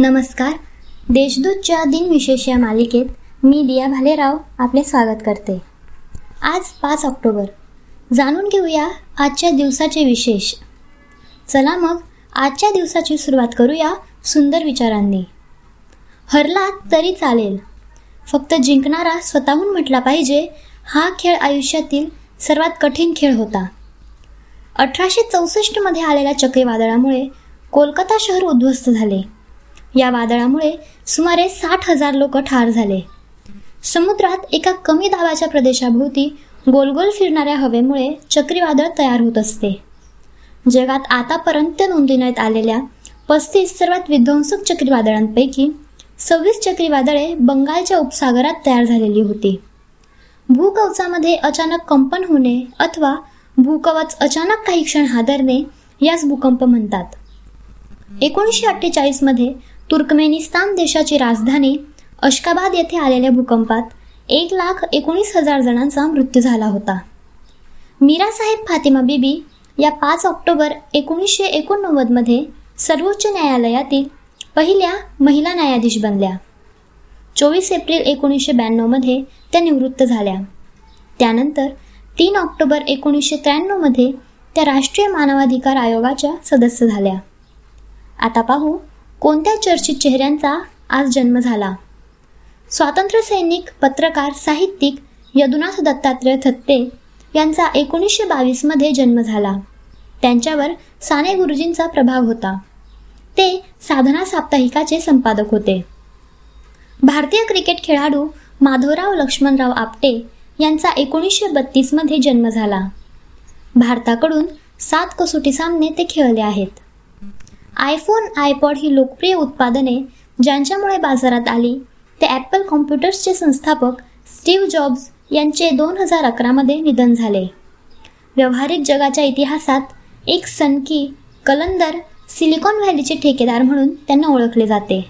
नमस्कार. देशदूतच्या दिनविशेष या मालिकेत मी दिया भालेराव आपले स्वागत करते. आज पाच ऑक्टोबर. जाणून घेऊया आजच्या दिवसाचे विशेष. चला मग आजच्या दिवसाची सुरुवात करूया सुंदर विचारांनी. हरलात तरी चालेल. फक्त जिंकणारा स्वतःहून म्हटला पाहिजे हा खेळ आयुष्यातील सर्वात कठीण खेळ होता. अठराशे चौसष्टमध्ये आलेल्या चक्रीवादळामुळे कोलकाता शहर उद्ध्वस्त झाले. या वादळामुळे सुमारे साठ हजार लोक ठार झाले. समुद्रात एका कमी दाबाच्या प्रदेशाभोवती गोलगोल फिरणाऱ्या हवेमुळे चक्रीवादळ तयार होत असते. जगात आतापर्यंत नोंदविण्यात आलेल्या पस्तीस सर्वात विध्वंसक चक्रीवादळांपैकी सव्वीस चक्रीवादळे बंगालच्या उपसागरात तयार झालेली होती. भूकवचामध्ये अचानक कंपन होणे अथवा भूकवच अचानक काही क्षण हादरणे यास भूकंप म्हणतात. एकोणीसशे अठ्ठेचाळीसमध्ये तुर्कमेनिस्तान देशाची राजधानी अशकाबाद येथे आलेल्या भूकंपात एक लाख एकोणीस हजार जणांचा मृत्यू झाला होता. मीरासाहेब फातिमा बीबी या पाच ऑक्टोबर एकोणीसशे एकोणनव्वदमध्ये सर्वोच्च न्यायालयातील पहिल्या महिला न्यायाधीश बनल्या. चोवीस एप्रिल एकोणीसशे ब्याण्णवमध्ये त्या निवृत्त झाल्या. त्यानंतर तीन ऑक्टोबर एकोणीसशे त्र्याण्णवमध्ये त्या राष्ट्रीय मानवाधिकार आयोगाच्या सदस्य झाल्या. आता पाहू कोणत्या चर्चित चेहऱ्यांचा आज जन्म झाला? स्वातंत्र्य सैनिक पत्रकार साहित्यिक यदुनाथ दत्तात्रय थत्ते यांचा एकोणीसशे बावीसमध्ये जन्म झाला. त्यांच्यावर साने गुरुजींचा प्रभाव होता. ते साधना साप्ताहिकाचे संपादक होते. भारतीय क्रिकेट खेळाडू माधवराव लक्ष्मणराव आपटे यांचा एकोणीसशे बत्तीसमध्ये जन्म झाला. भारताकडून सात कसोटी सामने ते खेळले आहेत. आयफोन आयपॉड ही लोकप्रिय उत्पादने ज्यांच्यामुळे बाजारात आली. ते ॲपल कॉम्प्युटर्सचे संस्थापक स्टीव्ह जॉब्स यांचे दोन हजार अकरामध्ये निधन झाले. व्यावहारिक जगाच्या इतिहासात एक सनकी कलंदर सिलिकॉन व्हॅलीचे ठेकेदार म्हणून त्यांना ओळखले जाते.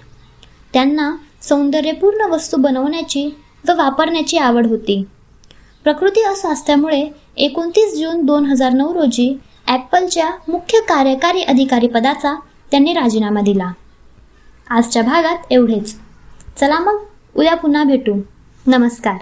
त्यांना सौंदर्यपूर्ण वस्तू बनवण्याची व वापरण्याची आवड होती. प्रकृती अस्वास्थ्यामुळे एकोणतीस जून दोन हजार नऊ रोजी ॲपलच्या मुख्य कार्यकारी अधिकारी पदाचा त्यांनी राजीनामा दिला. आजच्या भागात एवढेच. चला मग उद्या पुन्हा भेटू. नमस्कार.